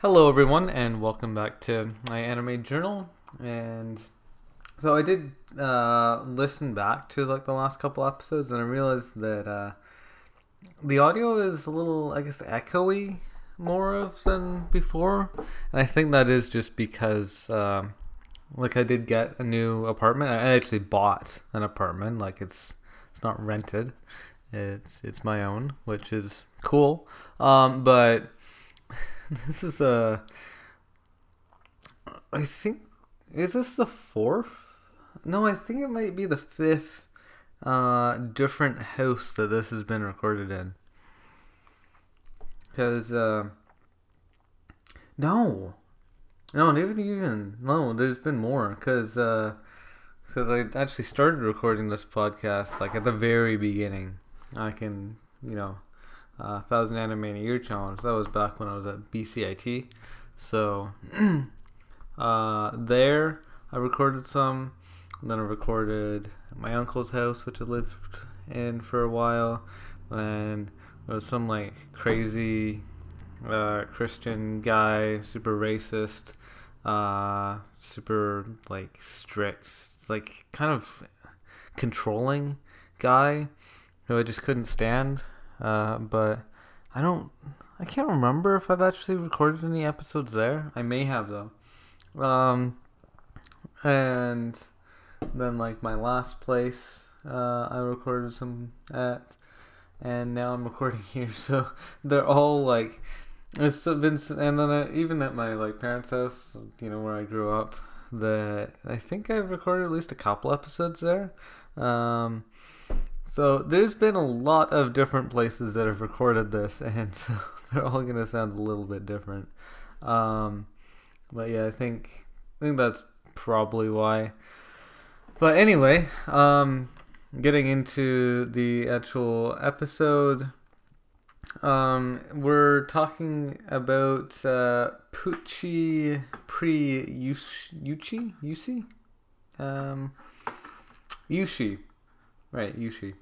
Hello, everyone, and welcome back to my anime journal. And so I did uh, listen back to like the last couple episodes, and I realized that uh, the audio is a little, I guess, echoey more of than before. And I think that is just because, um, like, I did get a new apartment. I actually bought an apartment. Like, it's it's not rented. It's it's my own, which is cool. Um, but this is a. I think is this the fourth? No, I think it might be the fifth uh, different house that this has been recorded in. Because uh, no, no, even even no, there's been more. Because because I actually started recording this podcast like at the very beginning. I can you know uh, thousand anime in a year challenge. That was back when I was at BCIT. So uh, there, I recorded some. Then I recorded my uncle's house, which I lived in for a while. And there was some like crazy uh, Christian guy, super racist, uh, super like strict, like kind of controlling guy who I just couldn't stand. Uh, but I don't, I can't remember if I've actually recorded any episodes there. I may have though. Um, and then like my last place, uh, I recorded some at, and now I'm recording here. So they're all like, it's been, and then I, even at my like parents' house, you know, where I grew up, that I think I've recorded at least a couple episodes there. Um, so there's been a lot of different places that have recorded this, and so they're all gonna sound a little bit different. Um, but yeah, I think I think that's probably why. But anyway, um, getting into the actual episode, um, we're talking about uh, Pucci Pri Yuchi Yucie, um, Yucie, right? Yucie,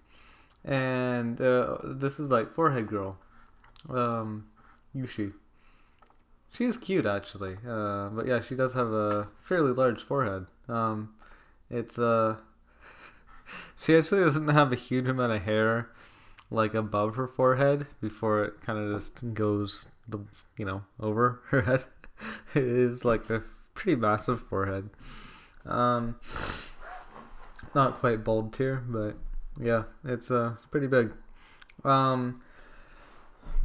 and uh, this is like forehead girl, um, Yucie. She's cute actually, uh, but yeah, she does have a fairly large forehead. Um, it's uh, she actually doesn't have a huge amount of hair like above her forehead before it kind of just goes the you know over her head. it is like a pretty massive forehead. Um, not quite bald tier, but yeah, it's uh, it's pretty big. Um,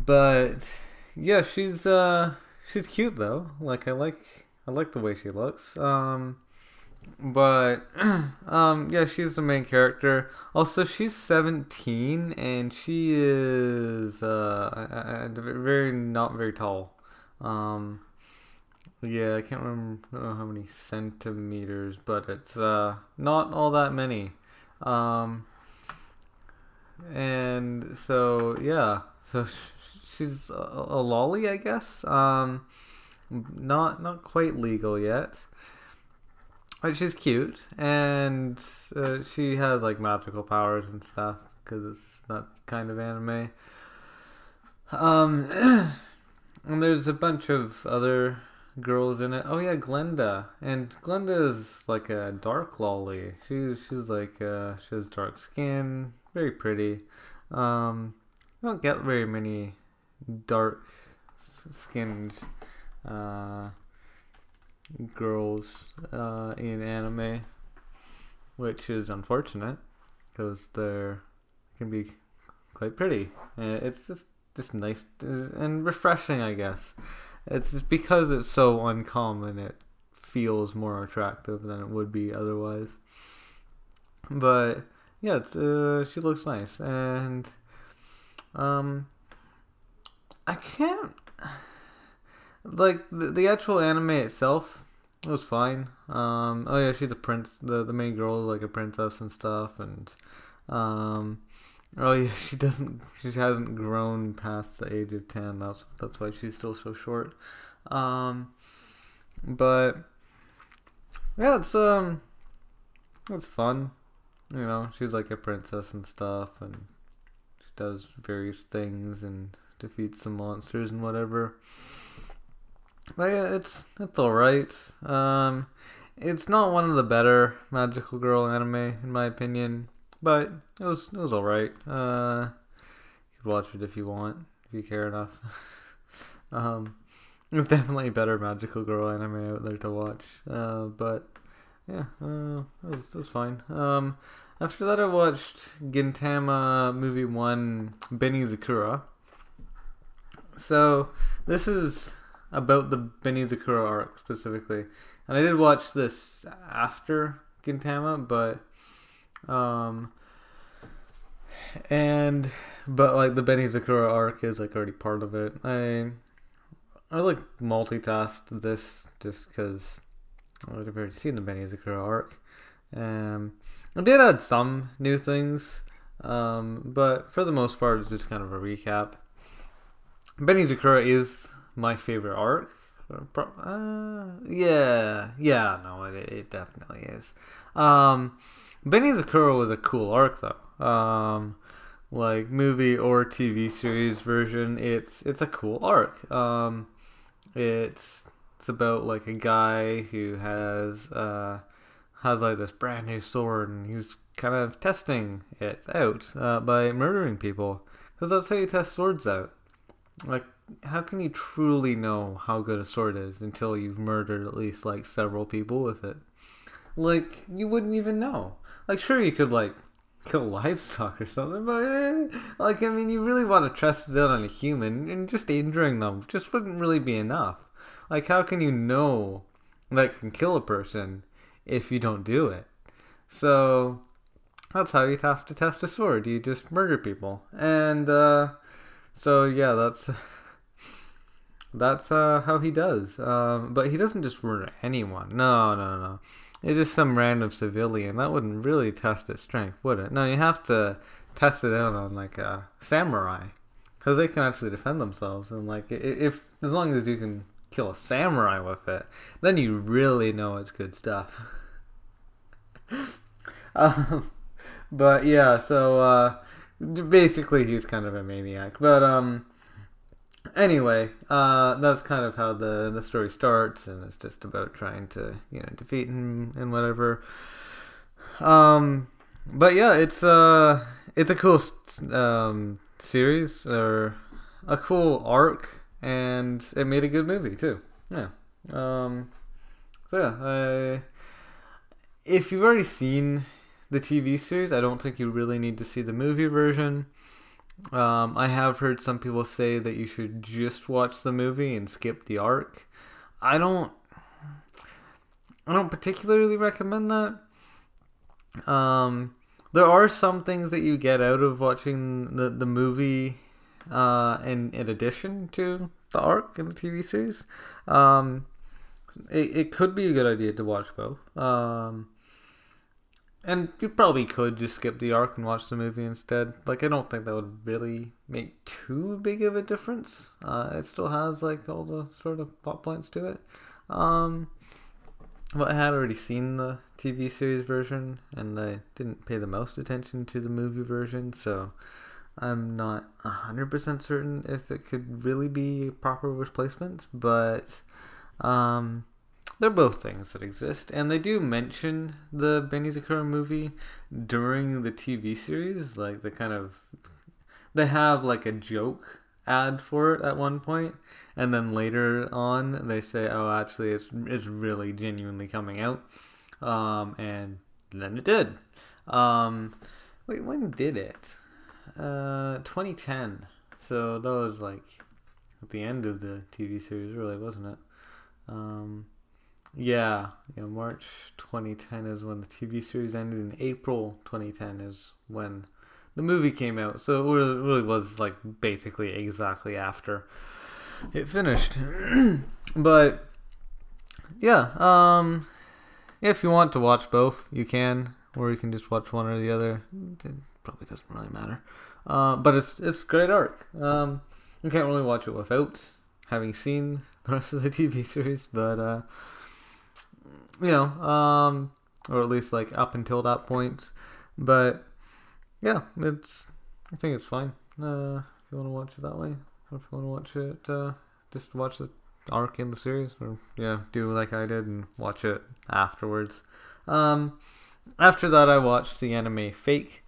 but yeah, she's uh, she's cute though. Like I like I like the way she looks. Um, but um, yeah, she's the main character. Also, she's seventeen and she is uh, very not very tall. Um, yeah, I can't remember how many centimeters, but it's uh not all that many. Um, and so yeah, so she's a, a lolly, I guess. Um, not not quite legal yet, but she's cute, and uh, she has like magical powers and stuff because it's that kind of anime. Um, and there's a bunch of other girls in it. Oh yeah, Glenda, and Glenda is like a dark lolly. She she's like uh, she has dark skin, very pretty. Um, you don't get very many dark skinned uh, girls uh, in anime, which is unfortunate because they're can be quite pretty. It's just just nice and refreshing, I guess. It's just because it's so uncommon, it feels more attractive than it would be otherwise. But yeah, uh, she looks nice, and um, I can't like the, the actual anime itself it was fine. Um, oh yeah, she's a prince. The the main girl is like a princess and stuff, and um, oh yeah, she doesn't. She hasn't grown past the age of ten. That's that's why she's still so short. Um, but yeah, it's um, it's fun. You know, she's like a princess and stuff, and she does various things and defeats some monsters and whatever. but yeah, it's it's all right. Um, it's not one of the better magical girl anime in my opinion, but it was it was all right. Uh, you could watch it if you want, if you care enough. um, there's definitely better magical girl anime out there to watch. Uh, but yeah, uh, it was it was fine. Um, after that, I watched Gintama movie one, Benizakura. So this is about the Benizakura arc specifically, and I did watch this after Gintama, but um, and but like the Benizakura arc is like already part of it. I I like multitasked this just because I've already seen the Benny Benizakura arc. Um, I did add some new things, um, but for the most part, it's just kind of a recap. Benizakura is my favorite arc. Uh, yeah, yeah, no, it, it definitely is. Um, Benizakura was a cool arc though. Um, like movie or TV series version, it's it's a cool arc. Um, it's about like a guy who has uh has like this brand new sword and he's kind of testing it out uh, by murdering people because that's how you test swords out. Like, how can you truly know how good a sword is until you've murdered at least like several people with it? Like, you wouldn't even know. Like, sure, you could like kill livestock or something, but eh, like, I mean, you really want to test it on a human, and just injuring them just wouldn't really be enough. Like, how can you know that can kill a person if you don't do it? So that's how you have to test a sword. You just murder people, and uh, so yeah, that's that's uh, how he does. Um, but he doesn't just murder anyone. No, no, no. It's just some random civilian. That wouldn't really test its strength, would it? No, you have to test it out on like a samurai, because they can actually defend themselves. And like, if as long as you can kill a samurai with it, then you really know it's good stuff. um, but yeah, so uh, basically he's kind of a maniac. But um, anyway, uh, that's kind of how the the story starts, and it's just about trying to you know defeat him and whatever. Um, but yeah, it's uh, it's a cool um series or a cool arc, and it made a good movie too. Yeah. Um. So yeah, I, if you've already seen the TV series, I don't think you really need to see the movie version. Um, I have heard some people say that you should just watch the movie and skip the arc. I don't. I don't particularly recommend that. Um, there are some things that you get out of watching the the movie, uh, in in addition to the arc in the TV series. Um, it it could be a good idea to watch both. Um, and you probably could just skip the arc and watch the movie instead. Like, I don't think that would really make too big of a difference. Uh, it still has, like, all the sort of plot points to it. Um, but I had already seen the TV series version, and I didn't pay the most attention to the movie version, so I'm not 100% certain if it could really be a proper replacement, but, um, they're both things that exist, and they do mention the Benizakura movie during the TV series. Like they kind of, they have like a joke ad for it at one point, and then later on they say, "Oh, actually, it's it's really genuinely coming out," um, and then it did. Um, wait, when did it? Uh, 2010. So that was like at the end of the TV series, really, wasn't it? Um, yeah, yeah. March 2010 is when the TV series ended. In April 2010 is when the movie came out. So it really was like basically exactly after it finished. but yeah, um, if you want to watch both, you can, or you can just watch one or the other. Probably doesn't really matter. Uh, but it's it's great arc. Um, you can't really watch it without having seen the rest of the TV series, but uh, you know, um, or at least like up until that point. But yeah, it's I think it's fine. Uh, if you want to watch it that way, or if you want to watch it, uh, just watch the arc in the series, or yeah, do like I did and watch it afterwards. Um, after that, I watched the anime Fake.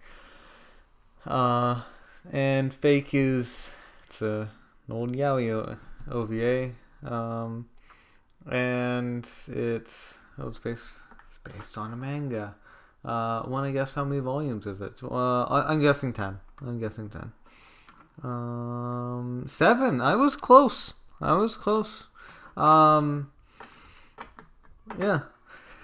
Uh, and Fake is it's a an old yaoi OVA. Um, and it's oh, it's based it's based on a manga. Uh, want to guess how many volumes is it? Uh, I, I'm guessing ten. I'm guessing ten. Um, seven. I was close. I was close. Um, yeah,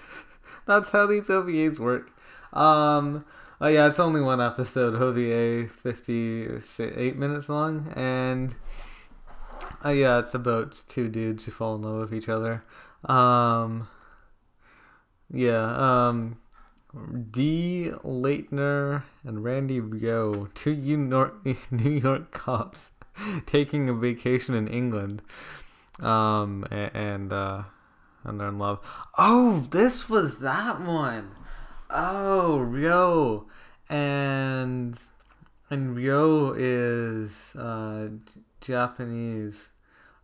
that's how these OVAs work. Um, oh yeah, it's only one episode. OVA fifty-eight minutes long, and uh, yeah, it's about two dudes who fall in love with each other. Um, yeah. Um, Dee Laytner and Randy Ryo, two New York cops, taking a vacation in England, um, and uh, and they're in love. Oh, this was that one. Oh, Ryo, and and Ryo is uh, Japanese,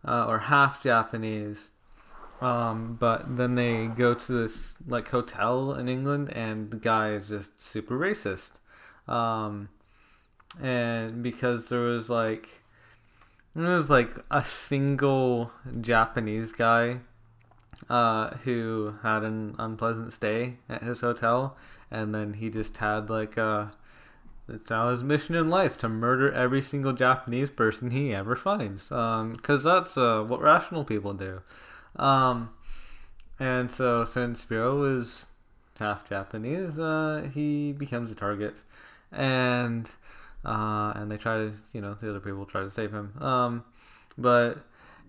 uh, or half Japanese. Um, but then they go to this like hotel in England, and the guy is just super racist. Um, and because there was like there was like a single Japanese guy uh, who had an unpleasant stay at his hotel, and then he just had like a it's now his mission in life to murder every single Japanese person he ever finds. Because um, that's uh, what rational people do. Um, and so since Ryo is half Japanese, uh, he becomes a target, and uh, and they try to, you know, the other people try to save him. Um, but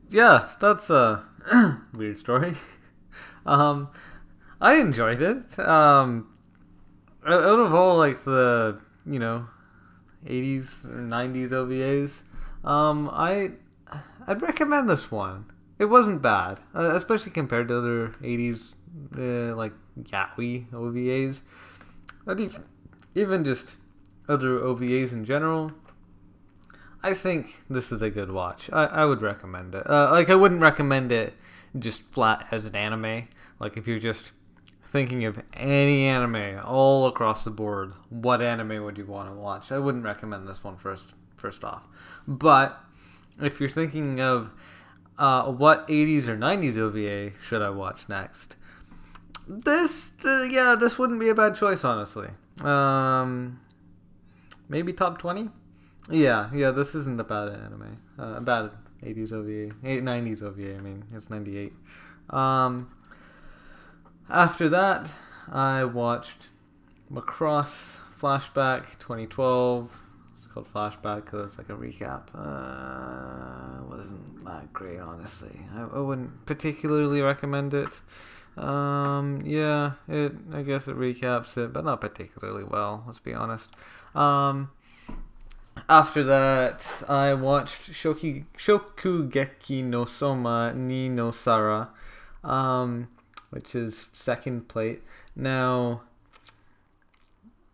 yeah, that's a weird story. um, I enjoyed it. Um, out of all like the you know, 80s or 90s OVAs, um, I I'd recommend this one it wasn't bad, uh, especially compared to other '80s uh, like yaoi OVAs, but even even just other OVAs in general. I think this is a good watch. I, I would recommend it. Uh, like I wouldn't recommend it just flat as an anime. Like if you're just thinking of any anime all across the board, what anime would you want to watch? I wouldn't recommend this one first first off. But if you're thinking of uh, what 80s or 90s OVA should I watch next? This, uh, yeah, this wouldn't be a bad choice, honestly. Um, maybe top 20? Yeah, yeah, this isn't a bad anime. Uh, a bad 80s OVA. 90s OVA, I mean. It's 98. Um, after that, I watched Macross Flashback 2012 It's called Flashback because it's like a recap. Uh, wasn't that great, honestly. I, I wouldn't particularly recommend it. Um, yeah, it. I guess it recaps it, but not particularly well. Let's be honest. Um, after that, I watched Shoki Shokugeki no Soma ni no Sara, um, which is second plate. Now,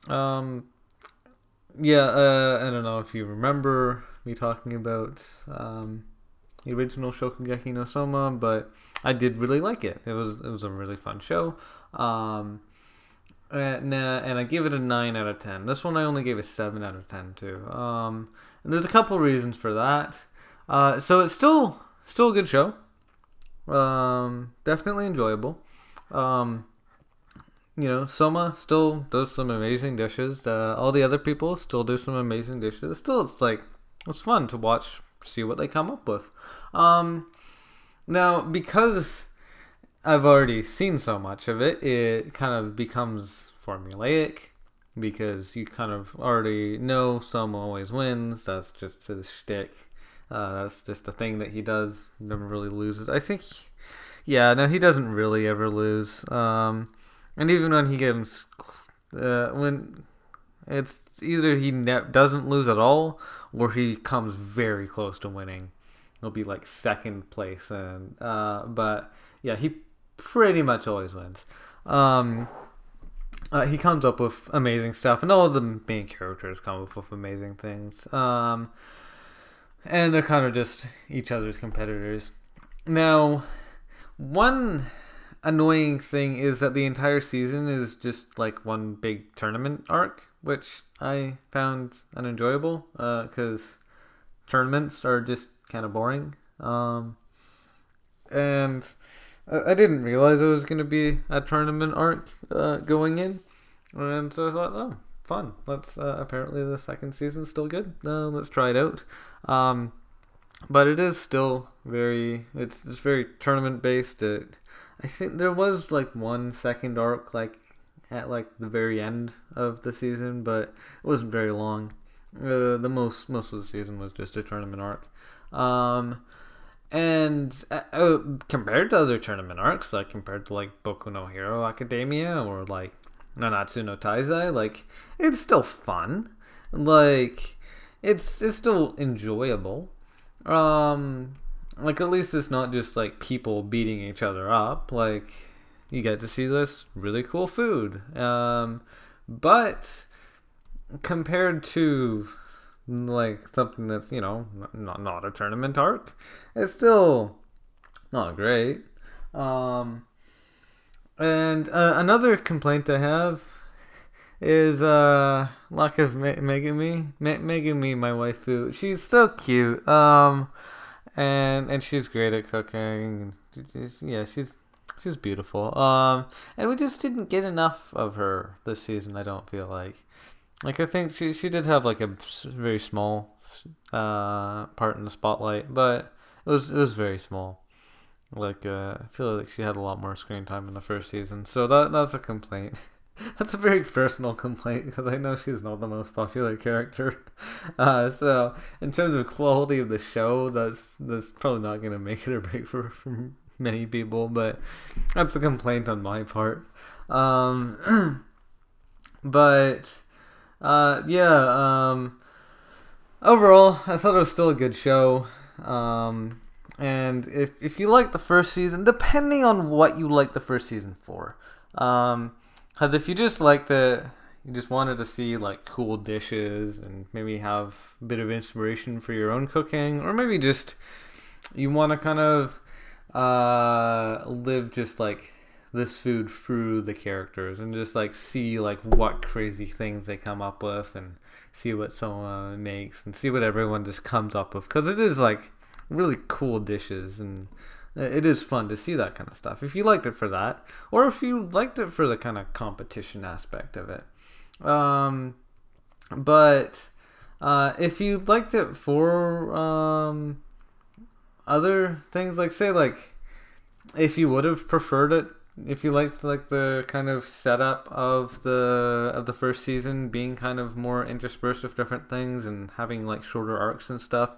um, yeah, uh, I don't know if you remember me talking about um, the original Shokugeki no Soma, but I did really like it. It was it was a really fun show. Um, uh, and I give it a nine out of ten. This one I only gave a seven out of ten too. Um, and there's a couple reasons for that. Uh, so it's still still a good show. Um, definitely enjoyable. Um, you know, Soma still does some amazing dishes. Uh, all the other people still do some amazing dishes. Still, it's like it's fun to watch, see what they come up with. Um, now, because I've already seen so much of it, it kind of becomes formulaic because you kind of already know Soma always wins. That's just his shtick. Uh, that's just a thing that he does. Never really loses. I think, yeah, no, he doesn't really ever lose. Um, and even when he gets uh, when it's either he ne- doesn't lose at all or he comes very close to winning. It'll be like second place, and uh, but yeah, he pretty much always wins. Um, uh, he comes up with amazing stuff, and all the main characters come up with amazing things. Um, and they're kind of just each other's competitors. now, one annoying thing is that the entire season is just like one big tournament arc, which I found unenjoyable because uh, tournaments are just kind of boring. Um, and I, I didn't realize it was going to be a tournament arc uh, going in, and so I thought, oh, fun. Let's uh, apparently the second season's still good. Uh, let's try it out. Um, but it is still very it's it's very tournament based. It, I think there was like one second arc like at like the very end of the season, but it wasn't very long. Uh, the most most of the season was just a tournament arc. Um, and uh, uh, compared to other tournament arcs, like compared to like Boku no Hero Academia or like Nanatsu no Taizai, like it's still fun. Like it's it's still enjoyable. Um, like at least it's not just like people beating each other up. Like you get to see this really cool food. Um, but compared to like something that's you know not not a tournament arc, it's still not great. Um, and uh, another complaint I have is uh lack of Ma- Megumi. Ma- Megumi, my waifu. She's so cute. Um, and and she's great at cooking. She's, yeah, she's she's beautiful. Um, and we just didn't get enough of her this season. I don't feel like. Like I think she she did have like a very small uh part in the spotlight, but it was it was very small. Like uh, I feel like she had a lot more screen time in the first season, so that that's a complaint. That's a very personal complaint because I know she's not the most popular character. Uh, so in terms of quality of the show, that's that's probably not gonna make it or break for, for many people. But that's a complaint on my part. Um, but uh, yeah. Um, overall, I thought it was still a good show. Um, and if if you like the first season, depending on what you like the first season for. Um, because if you just like the, you just wanted to see like cool dishes and maybe have a bit of inspiration for your own cooking, or maybe just you want to kind of uh, live just like this food through the characters and just like see like what crazy things they come up with and see what someone makes and see what everyone just comes up with because it is like really cool dishes and it is fun to see that kind of stuff. If you liked it for that, or if you liked it for the kind of competition aspect of it. Um, but uh, if you liked it for um, other things, like say like if you would have preferred it, if you liked like the kind of setup of the of the first season being kind of more interspersed with different things and having like shorter arcs and stuff.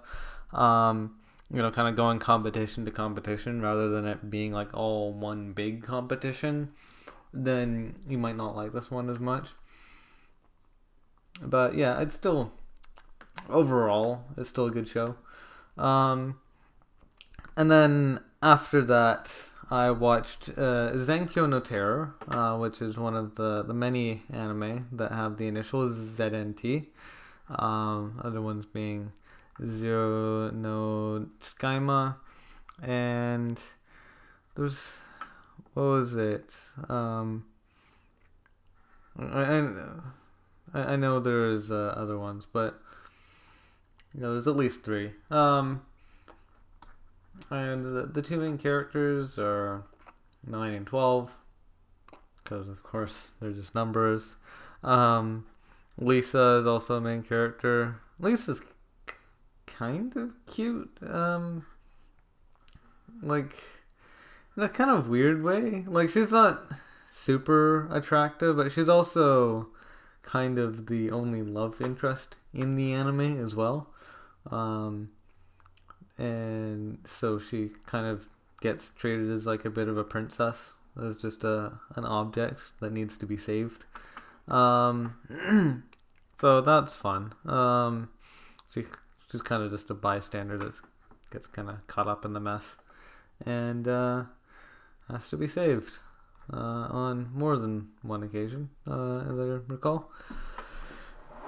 Um, you know, kind of going competition to competition rather than it being like all one big competition, then you might not like this one as much. But yeah, it's still overall it's still a good show. Um, and then after that, I watched uh, Zankyou no Terror, uh, which is one of the, the many anime that have the initials ZNT. Um, other ones being Zero no Tsukaima, and there's what was it? Um, I, I, I know there's uh, other ones, but you know, there's at least three. Um, and the, the two main characters are nine and twelve, because of course they're just numbers. Um, Lisa is also a main character. Lisa's kind of cute. Um, like in a kind of weird way. Like she's not super attractive, but she's also kind of the only love interest in the anime as well. Um, and so she kind of gets treated as like a bit of a princess, as just a an object that needs to be saved. Um, so that's fun. Um, she She's kind of just a bystander that gets kind of caught up in the mess and uh, has to be saved uh, on more than one occasion, uh, as I recall.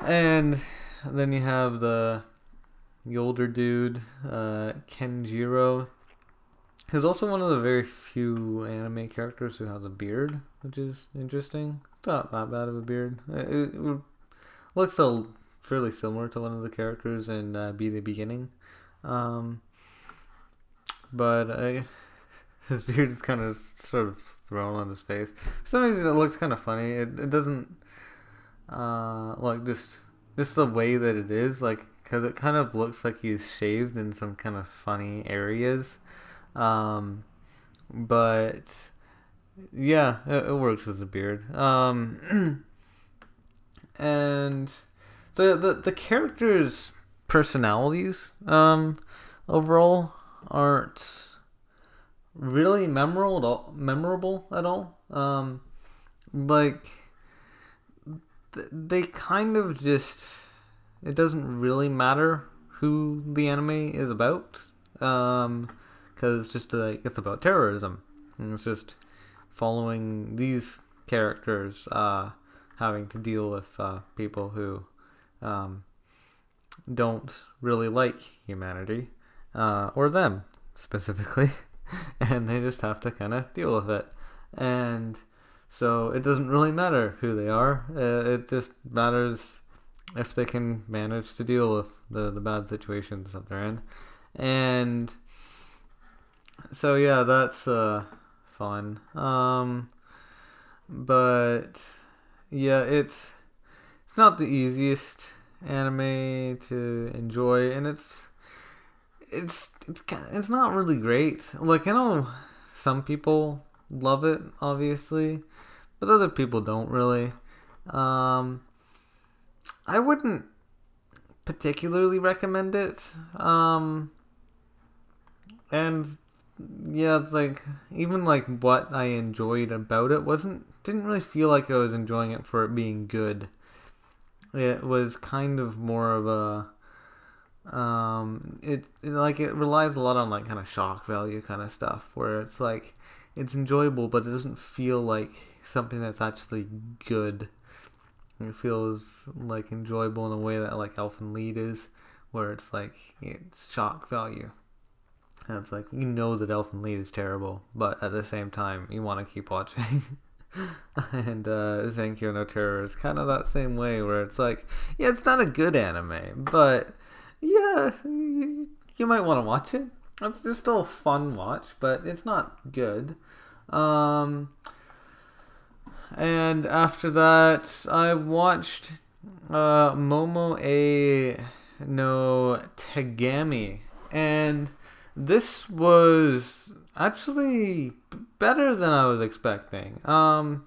And then you have the the older dude, uh, Kenjiro, He's also one of the very few anime characters who has a beard, which is interesting. Not that bad of a beard. It, it, it looks a, fairly similar to one of the characters in uh, Be the Beginning. Um, but I, his beard is kind of sort of thrown on his face. For some reason, it looks kind of funny. It, it doesn't, uh, like just, just the way that it is, like, because it kind of looks like he's shaved in some kind of funny areas um, but yeah, it, it, works as a beard. Um, and the, the the characters' personalities um, overall aren't really memorable memorable at all. Um, like they kind of just it doesn't really matter who the anime is about. Um, because it's just like it's about terrorism. And it's just following these characters uh, having to deal with uh, people who um, don't really like humanity uh, or them specifically, and they just have to kind of deal with it. And so it doesn't really matter who they are. Uh, it just matters if they can manage to deal with the, the bad situations that they're in. And so yeah, that's uh fun. Um but yeah, it's it's not the easiest anime to enjoy and it's it's it's it's not really great. Like I know some people love it obviously, but other people don't really. Um I wouldn't particularly recommend it. Um and yeah, it's like even like what I enjoyed about it wasn't didn't really feel like I was enjoying it for it being good. It was kind of more of a um it, it like it relies a lot on like kind of shock value kind of stuff where it's like it's enjoyable but it doesn't feel like something that's actually good. It feels like enjoyable in a way that like Elfen Lead is where it's like it's shock value. And it's like you know that Elfen Lead is terrible, but at the same time you want to keep watching. and uh, Zankyou no Terror is kind of that same way, where it's like, yeah, it's not a good anime, but yeah, you, you might want to watch it. It's just still a fun watch, but it's not good. Um, and after that, I watched uh, Momo A no Tegami, and this was actually better than I was expecting. Um,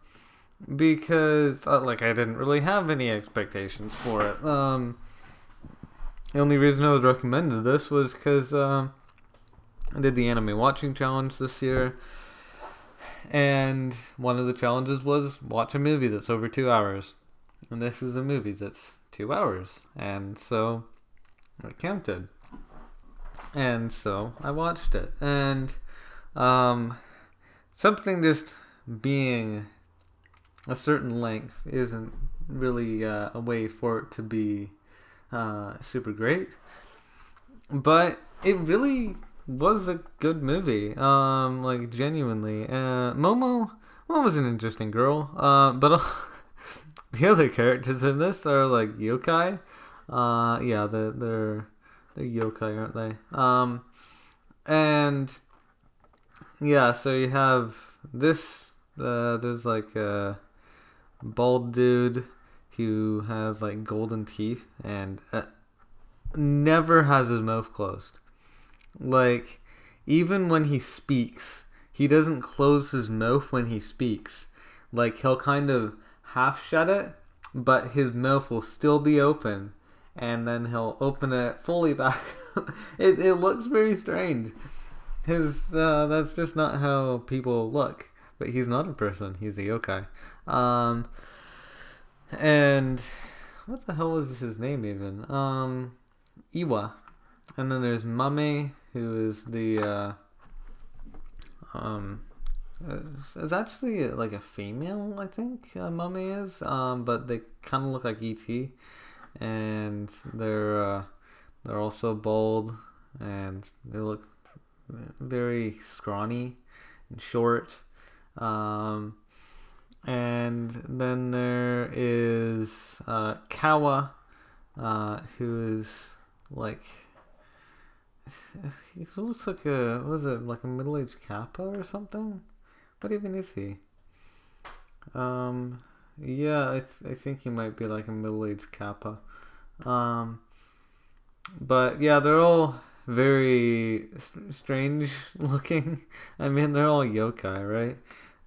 because uh, like I didn't really have any expectations for it. Um, the only reason I was recommended this was because um, I did the anime watching challenge this year, and one of the challenges was watch a movie that's over two hours, and this is a movie that's two hours, and so it counted. And so I watched it, and um, something just being a certain length isn't really uh, a way for it to be uh, super great, but it really was a good movie. Um, like genuinely, uh, Momo, was an interesting girl. Uh, but the other characters in this are like yokai. Uh, yeah, they're, they're they're yokai, aren't they? Um, and yeah, so you have this. Uh, there's like a bald dude who has like golden teeth and uh, never has his mouth closed. Like even when he speaks, he doesn't close his mouth when he speaks. Like he'll kind of half shut it, but his mouth will still be open and then he'll open it fully back. it it looks very strange. His uh, that's just not how people look. But he's not a person. He's a yokai. Um, and what the hell was his name even? Um, Iwa. And then there's Mame, who is the uh, um, is actually like a female, I think. Uh, Mame is. Um, but they kind of look like ET and they're uh, they're also bold and they look very scrawny and short. Um, and then there is uh, Kawa, uh, who is like he looks like a was it like a middle aged kappa or something? What even is he? Um, yeah, I th- I think he might be like a middle aged kappa. Um, but yeah, they're all very st- strange looking. I mean, they're all yokai, right?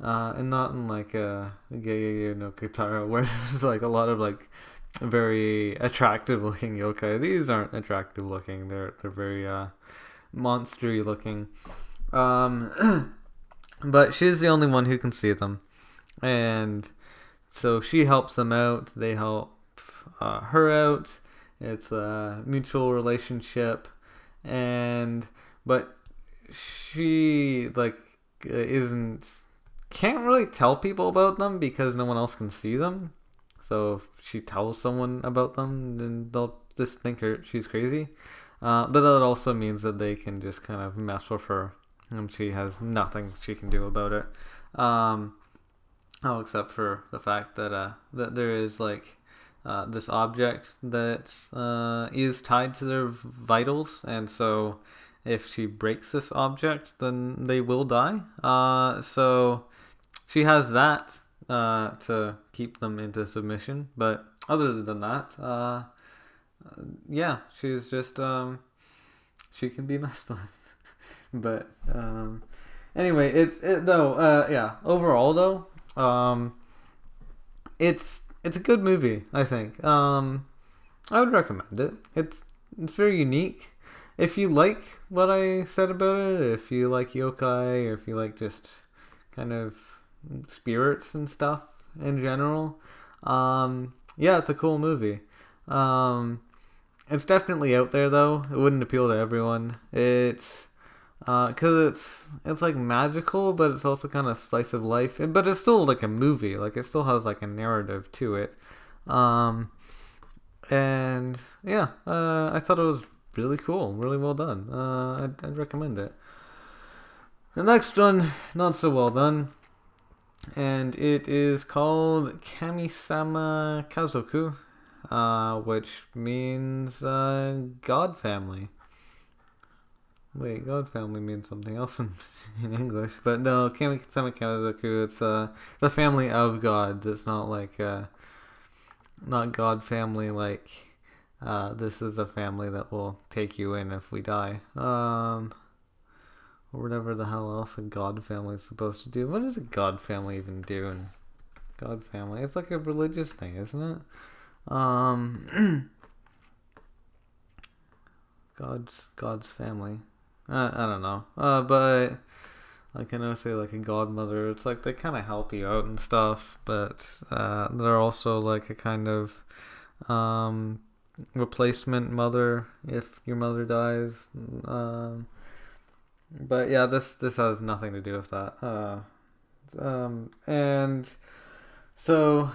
Uh, and not in like a Gegege no Kitaro where there's like a lot of like very attractive looking yokai. These aren't attractive looking. They're they're very uh monstery looking. Um but she's the only one who can see them. And so she helps them out. They help uh, her out. It's a mutual relationship and but she like isn't can't really tell people about them because no one else can see them so if she tells someone about them, then they'll just think her she's crazy. Uh, but that also means that they can just kind of mess with her, and she has nothing she can do about it. Um, oh, except for the fact that uh, that there is like uh, this object that uh, is tied to their vitals, and so if she breaks this object, then they will die. Uh, so she has that uh, to keep them into submission. But other than that, uh, yeah, she's just um, she can be masculine. but um, anyway, it's it, though. Uh, yeah, overall though, um, it's it's a good movie. I think. Um, I would recommend it. It's it's very unique. If you like what I said about it, if you like yokai, or if you like just kind of spirits and stuff in general. Um, yeah, it's a cool movie. Um, it's definitely out there though. It wouldn't appeal to everyone. It's because uh, it's it's like magical, but it's also kind of slice of life. But it's still like a movie. Like it still has like a narrative to it. Um, and yeah, uh, I thought it was really cool, really well done. Uh, I'd, I'd recommend it. The next one, not so well done and it is called Kamisama Kazoku, uh, which means uh, God family. Wait, God family means something else in, in English, but no, Kamisama Kazoku. It's uh, the family of God. It's not like uh, not God family like. Uh, this is a family that will take you in if we die. Um, or whatever the hell else a god family is supposed to do. What does a god family even do in God family? It's like a religious thing, isn't it? Um, God's God's family. I, I don't know. Uh, but I can also say like a godmother. It's like they kind of help you out and stuff, but uh, they're also like a kind of um, replacement mother if your mother dies. Um, but yeah, this this has nothing to do with that. Uh, um, and so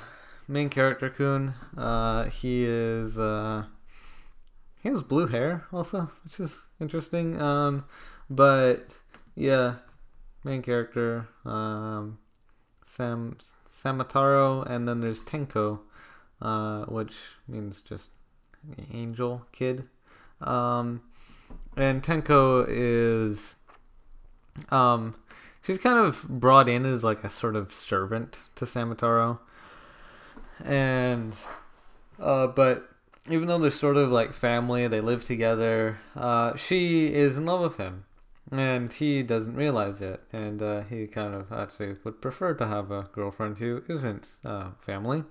main character Kun, uh, he is uh, he has blue hair also, which is interesting. Um, but yeah, main character um, Sam Samataro, and then there's Tenko, uh, which means just angel kid. Um, and Tenko is um, she's kind of brought in as like a sort of servant to Samataro, and uh, but even though they're sort of like family, they live together. Uh, she is in love with him, and he doesn't realize it, and uh, he kind of actually would prefer to have a girlfriend who isn't uh, family.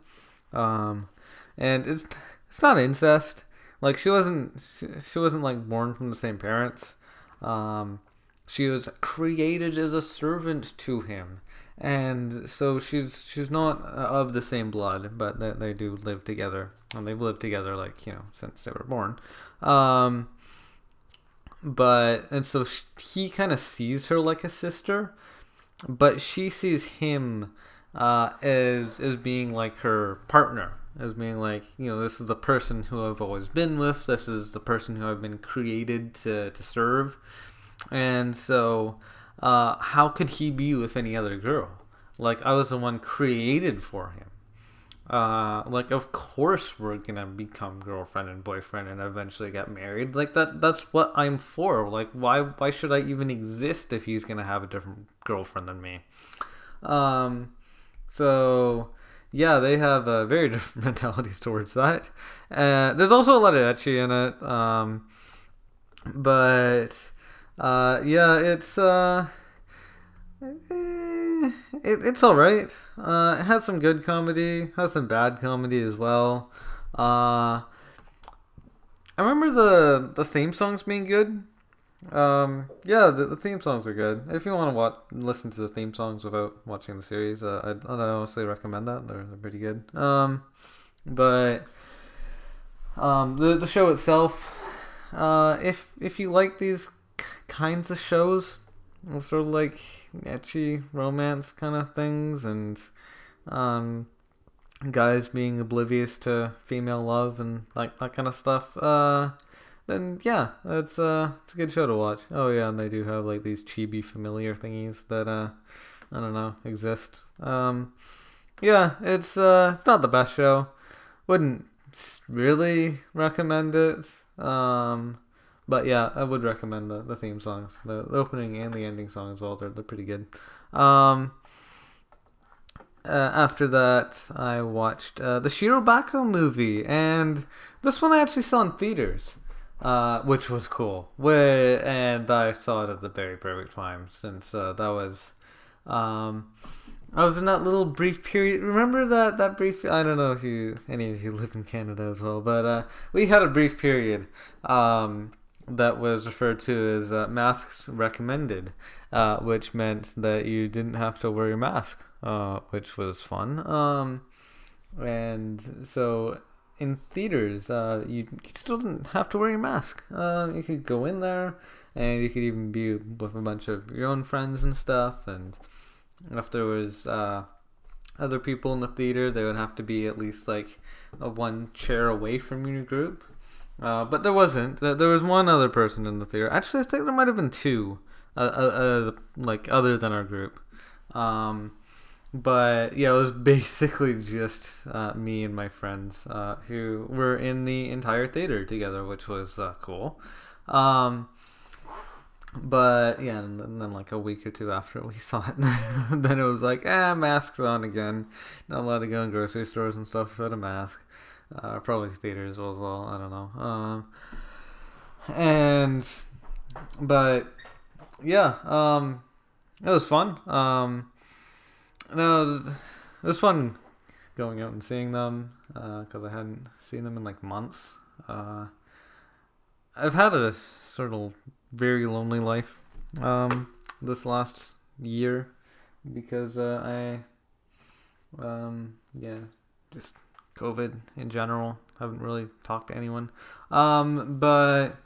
Um, and it's it's not incest. Like she wasn't she, she wasn't like born from the same parents. Um, she was created as a servant to him. And so she's she's not of the same blood but they, they do live together. And they've lived together like you know since they were born. Um but and so she, he kind of sees her like a sister but she sees him uh as as being like her partner as being like you know this is the person who i've always been with. This is the person who i've been created to to serve and so uh, how could he be with any other girl? Like I was the one created for him. Uh, like of course we're gonna become girlfriend and boyfriend and eventually get married. Like that that's what I'm for. Like why why should I even exist if he's gonna have a different girlfriend than me? Um, so yeah, they have very different mentalities towards that. Uh, there's also a lot of ecchi in it. Um, but uh, yeah, it's uh, eh, it, it's all right. Uh, it has some good comedy, has some bad comedy as well. Uh, I remember the the theme songs being good. Um, yeah, the, the theme songs are good. If you want to watch, listen to the theme songs without watching the series, uh, I'd, I'd honestly recommend that. They're, they're pretty good. Um, but um, the the show itself, uh, if if you like these kinds of shows, sort of like ecchi romance kind of things, and um, guys being oblivious to female love and like that kind of stuff, uh then yeah, it's uh it's a good show to watch. Oh yeah, and they do have like these chibi familiar thingies that uh I don't know exist. Um, yeah, it's uh it's not the best show. Wouldn't really recommend it. Um, but yeah, I would recommend the, the theme songs, the, the opening and the ending song as well. They're they're pretty good. Um, uh, after that, I watched uh, the Shirobako movie, and this one I actually saw in theaters uh, which was cool. Where, and I saw it at the very perfect time since that was. Um, I was in that little brief period. Remember that that brief? I don't know if you any of you live in Canada as well, but uh, we had a brief period um, that was referred to as uh, masks recommended, uh, which meant that you didn't have to wear your mask, uh, which was fun. Um, and so in theaters, uh, you, still didn't have to wear your mask. Uh, you could go in there, and you could even be with a bunch of your own friends and stuff. And if there was uh, other people in the theater, they would have to be at least like one chair away from your group. Uh, but there wasn't. There was one other person in the theater. Actually, I think there might have been two, uh, uh, like other than our group. Um, but yeah, it was basically just uh, me and my friends uh, who were in the entire theater together, which was uh, cool. Um, but yeah, and then, like a week or two after we saw it, then it was like, ah, masks on again. Not allowed to go in grocery stores and stuff without a mask. Uh, probably theaters as well. I don't know. Um, and but yeah, um, it was fun. Um, no, it was fun going out and seeing them because uh, I hadn't seen them in like months. Uh, I've had a sort of very lonely life um, this last year because uh, I, um, yeah, just COVID in general. Haven't really talked to anyone. Um, but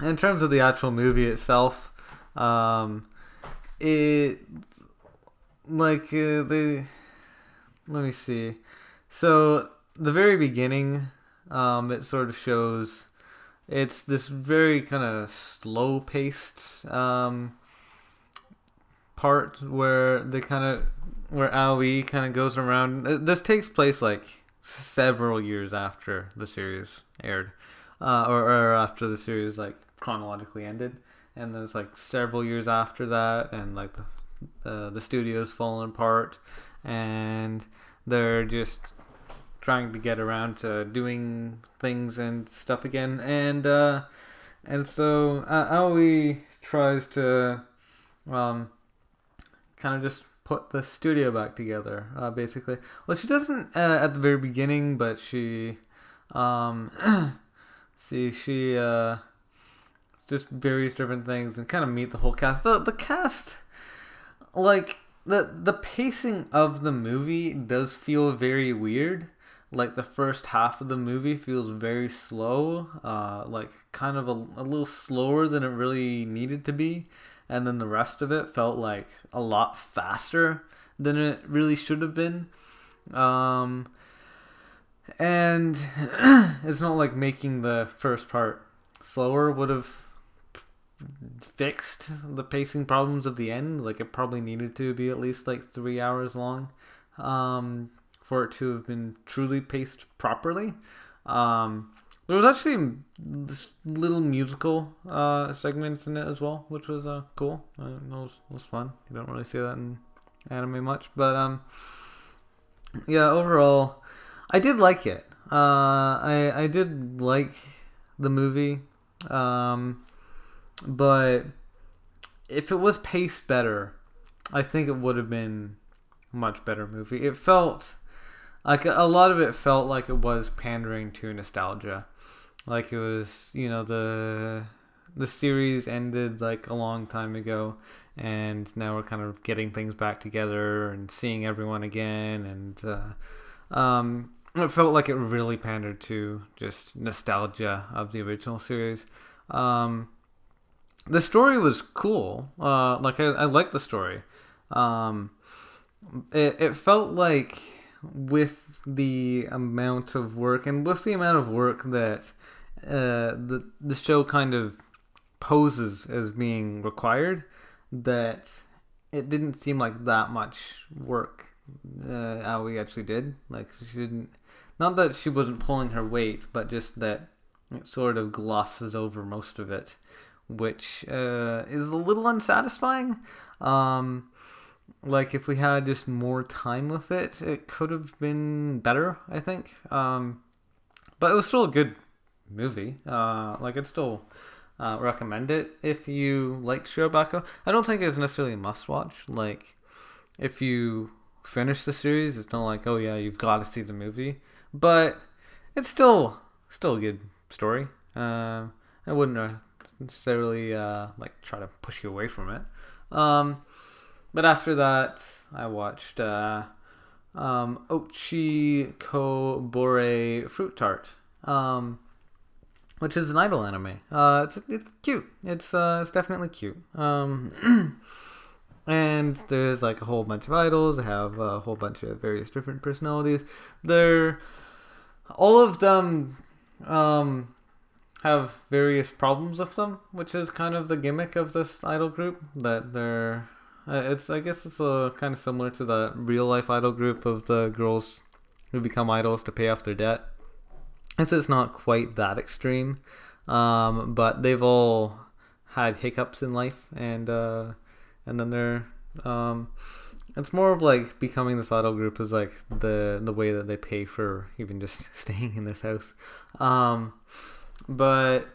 in terms of the actual movie itself, um, it like uh, let me see so the very beginning um it sort of shows it's this very kind of slow paced um part where they kind of where Aoi kind of goes around. Uh, this takes place like several years after the series aired uh, or, or after the series like chronologically ended. And then it's like several years after that and like the the the studio's falling apart, and they're just trying to get around to doing things and stuff again. And uh, and so uh, Aoi tries to um, kind of just put the studio back together, uh, basically. Well, she doesn't uh, at the very beginning, but she, um, see, she uh, just various different things and kind of meet the whole cast. The, the cast like the the pacing of the movie does feel very weird. Like the first half of the movie feels very slow, uh, like kind of a, a little slower than it really needed to be, and then the rest of it felt like a lot faster than it really should have been. Um, and it's not like making the first part slower would have fixed the pacing problems of the end. Like it probably needed to be at least like three hours long um, for it to have been truly paced properly. Um, there was actually this little musical uh, segments in it as well, which was uh, cool. Uh, it was, was fun. You don't really see that in anime much, but um, yeah. Overall, I did like it. Uh, I I did like the movie. Um, but if it was paced better, I think it would have been a much better movie. It felt like a lot of it felt like it was pandering to nostalgia. Like it was, you know, the the series ended like a long time ago and now we're kind of getting things back together and seeing everyone again and uh, um, it felt like it really pandered to just nostalgia of the original series. Um, the story was cool. Uh, like I, I liked the story. Um, it it felt like with the amount of work and with the amount of work that uh, the the show kind of poses as being required, that it didn't seem like that much work uh, Aoi actually did. Like she didn't, not that she wasn't pulling her weight, but just that it sort of glosses over most of it which uh, is a little unsatisfying. Um, like if we had just more time with it, it could have been better. I think, um, but it was still a good movie. Uh, like I'd still uh, recommend it if you like Shirobako. I don't think it's necessarily a must watch. Like if you finish the series, it's not like oh yeah you've got to see the movie, but it's still still a good story. Uh, I wouldn't necessarily uh, like try to push you away from it. Um, but after that, I watched uh, um, Ochikobore Fruit Tart, um, which is an idol anime. Uh, it's it's cute. It's uh, it's definitely cute. Um, and there's like a whole bunch of idols. They have a whole bunch of various different personalities. They're all of them. Um, have various problems with them, which is kind of the gimmick of this idol group. That they're, uh, it's I guess it's a kind of similar to the real life idol group of the girls who become idols to pay off their debt. It's it's not quite that extreme, um, but they've all had hiccups in life, and uh, and then they're um, it's more of like becoming this idol group is like the the way that they pay for even just staying in this house. Um, but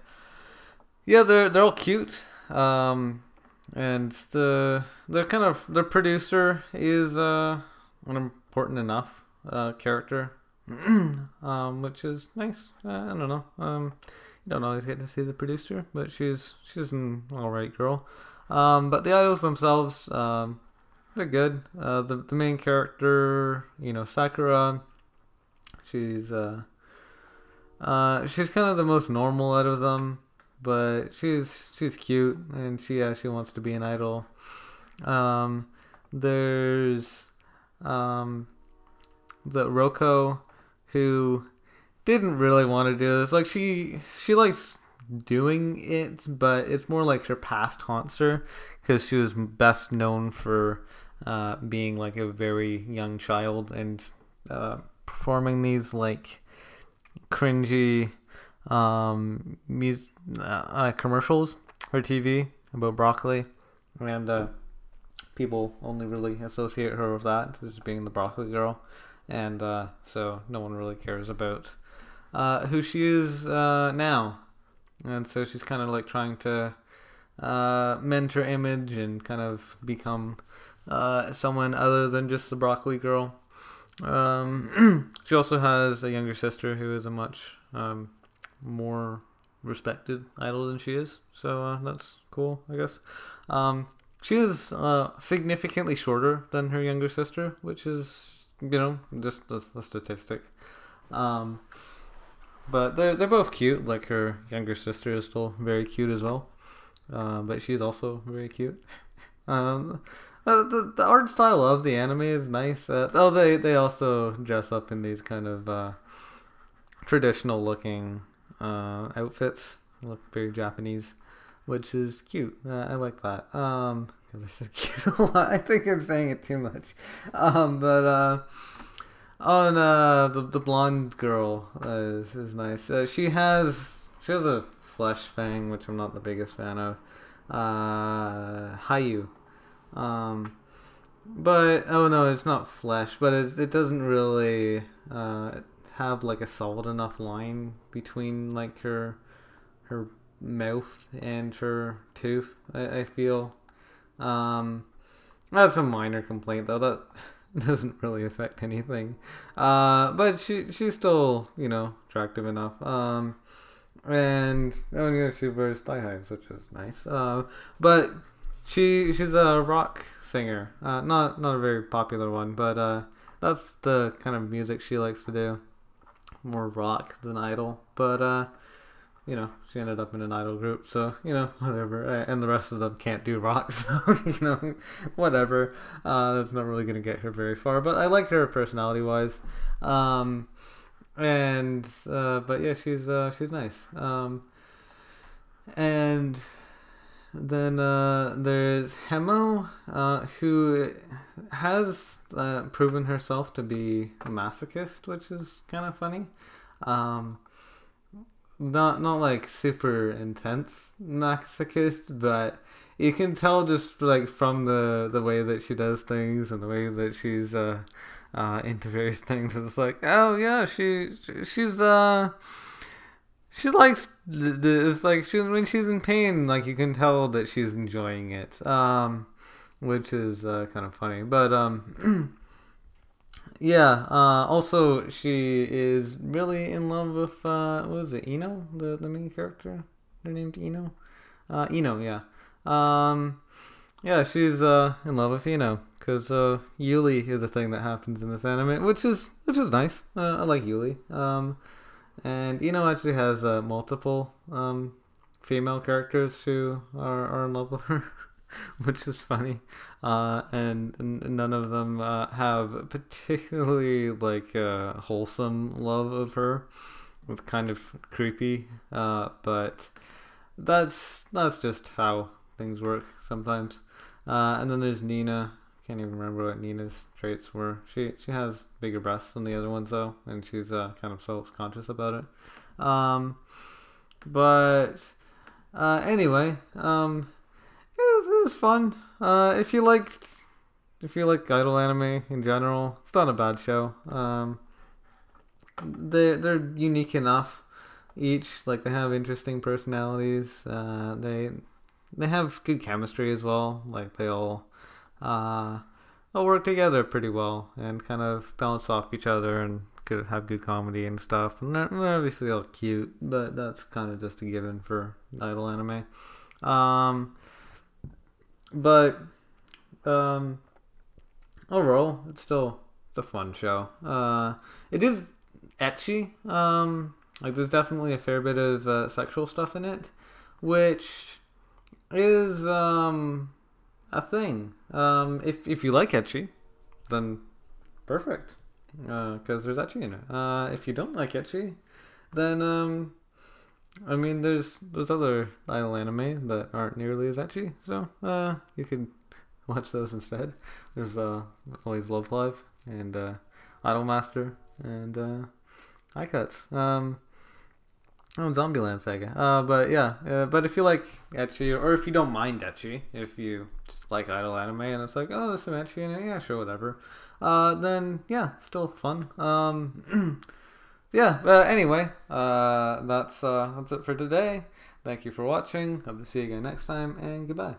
yeah, they're they're all cute. Um, and the they're kind of their producer is uh, an important enough uh, character, um, which is nice. Uh, I don't know. Um, you don't always get to see the producer, but she's she's an all right girl. Um, but the idols themselves, um, they're good. Uh, the the main character, you know, Sakura, she's uh, uh, she's kind of the most normal out of them, but she's she's cute and she actually wants to be an idol. Um, there's um, the Roko who didn't really want to do this. Like she she likes doing it, but it's more like her past haunts her because she was best known for uh, being like a very young child and uh, performing these like cringy um, mus- uh, commercials for TV about broccoli, and uh, people only really associate her with that as being the broccoli girl, and uh, so no one really cares about uh, who she is uh, now, and so she's kind of like trying to uh, mend her image and kind of become someone other than just the broccoli girl. Um, she also has a younger sister who is a much um, more respected idol than she is, so uh, that's cool, I guess. Um, she is uh, significantly shorter than her younger sister, which is you know just the, the statistic. Um, but they're they're both cute. Like her younger sister is still very cute as well, uh, but she's also very cute. Um, uh, the the art style of the anime is nice. Uh, oh, they they also dress up in these kind of uh, traditional looking uh, outfits. Look very Japanese. which is cute. Uh, I like that. Um, I said cute a lot. I think I'm saying it too much. Um, but uh, on uh, the the blonde girl uh, is is nice. Uh, she has she has a flesh fang, which I'm not the biggest fan of. Uh, Hayu. Um, but oh no, it's not flesh, but it it doesn't really uh have like a solid enough line between like her her mouth and her tooth. I, I feel. Um, that's a minor complaint though. That doesn't really affect anything. Uh, but she she's still you know attractive enough. Um, and oh yeah, she wears thigh highs, which is nice. Uh, but she she's a rock singer. Uh, not not a very popular one, but uh, that's the kind of music she likes to do. More rock than idol, but uh, you know, she ended up in an idol group, so you know, whatever. And the rest of them can't do rock, so you know, whatever. Uh, that's not really gonna get her very far. But I like her personality wise, um, and uh, but yeah, she's uh, she's nice. Um, and then uh, there's Hemo, uh, who has uh, proven herself to be a masochist, which is kind of funny. Um, not not like super intense masochist, but you can tell just like from the the way that she does things and the way that she's uh, uh into various things. It's like, oh yeah, she she's uh she likes it's like she when she's in pain, like you can tell that she's enjoying it. Um, which is uh, kind of funny, but um. Yeah. Uh, also, she is really in love with uh, what is it? Ino, the the main character. They're named Ino. Uh, Ino, yeah. Um, yeah, she's uh in love with Ino because uh, yuri is a thing that happens in this anime, which is which is nice. Uh, I like yuri. Um, and Ino actually has uh, multiple um female characters who are are in love with her. which is funny. Uh, and, and, none of them uh, have particularly like uh, wholesome love of her. It's kind of creepy, uh, but that's that's just how things work sometimes. Uh, and then there's Nina. Can't even remember what Nina's traits were. She she has bigger breasts than the other ones though, and she's uh, kind of self conscious about it. Um, but anyway, um, it was, fun. Uh, if you liked, if you like idol anime in general, it's not a bad show. Um, they they're unique enough. Each like they have interesting personalities. Uh, they they have good chemistry as well. Like they all uh, all work together pretty well and kind of balance off each other and could have good comedy and stuff. And they're, they're obviously all cute, but that's kind of just a given for idol anime. Um, but um, overall, it's still it's a fun show. Uh, it is ecchi. Um, like there's definitely a fair bit of uh, sexual stuff in it, which is um a thing. Um, if if you like ecchi, then perfect, because uh, there's ecchi in it. Uh, if you don't like ecchi, then um I mean, there's there's other idol anime that aren't nearly as ecchi, so uh, you could watch those instead. There's uh, always Love Live and uh, Idol Master and uh, Aikatsu. Um, oh, Zombieland Saga. Uh, but yeah, uh, but if you like ecchi, or if you don't mind ecchi, if you just like idol anime and it's like, oh, there's some ecchi in it, yeah, sure, whatever. Uh, then yeah, still fun. Um. yeah, uh, anyway, uh, that's uh, that's it for today. Thank you for watching. Hope to see you again next time, and goodbye.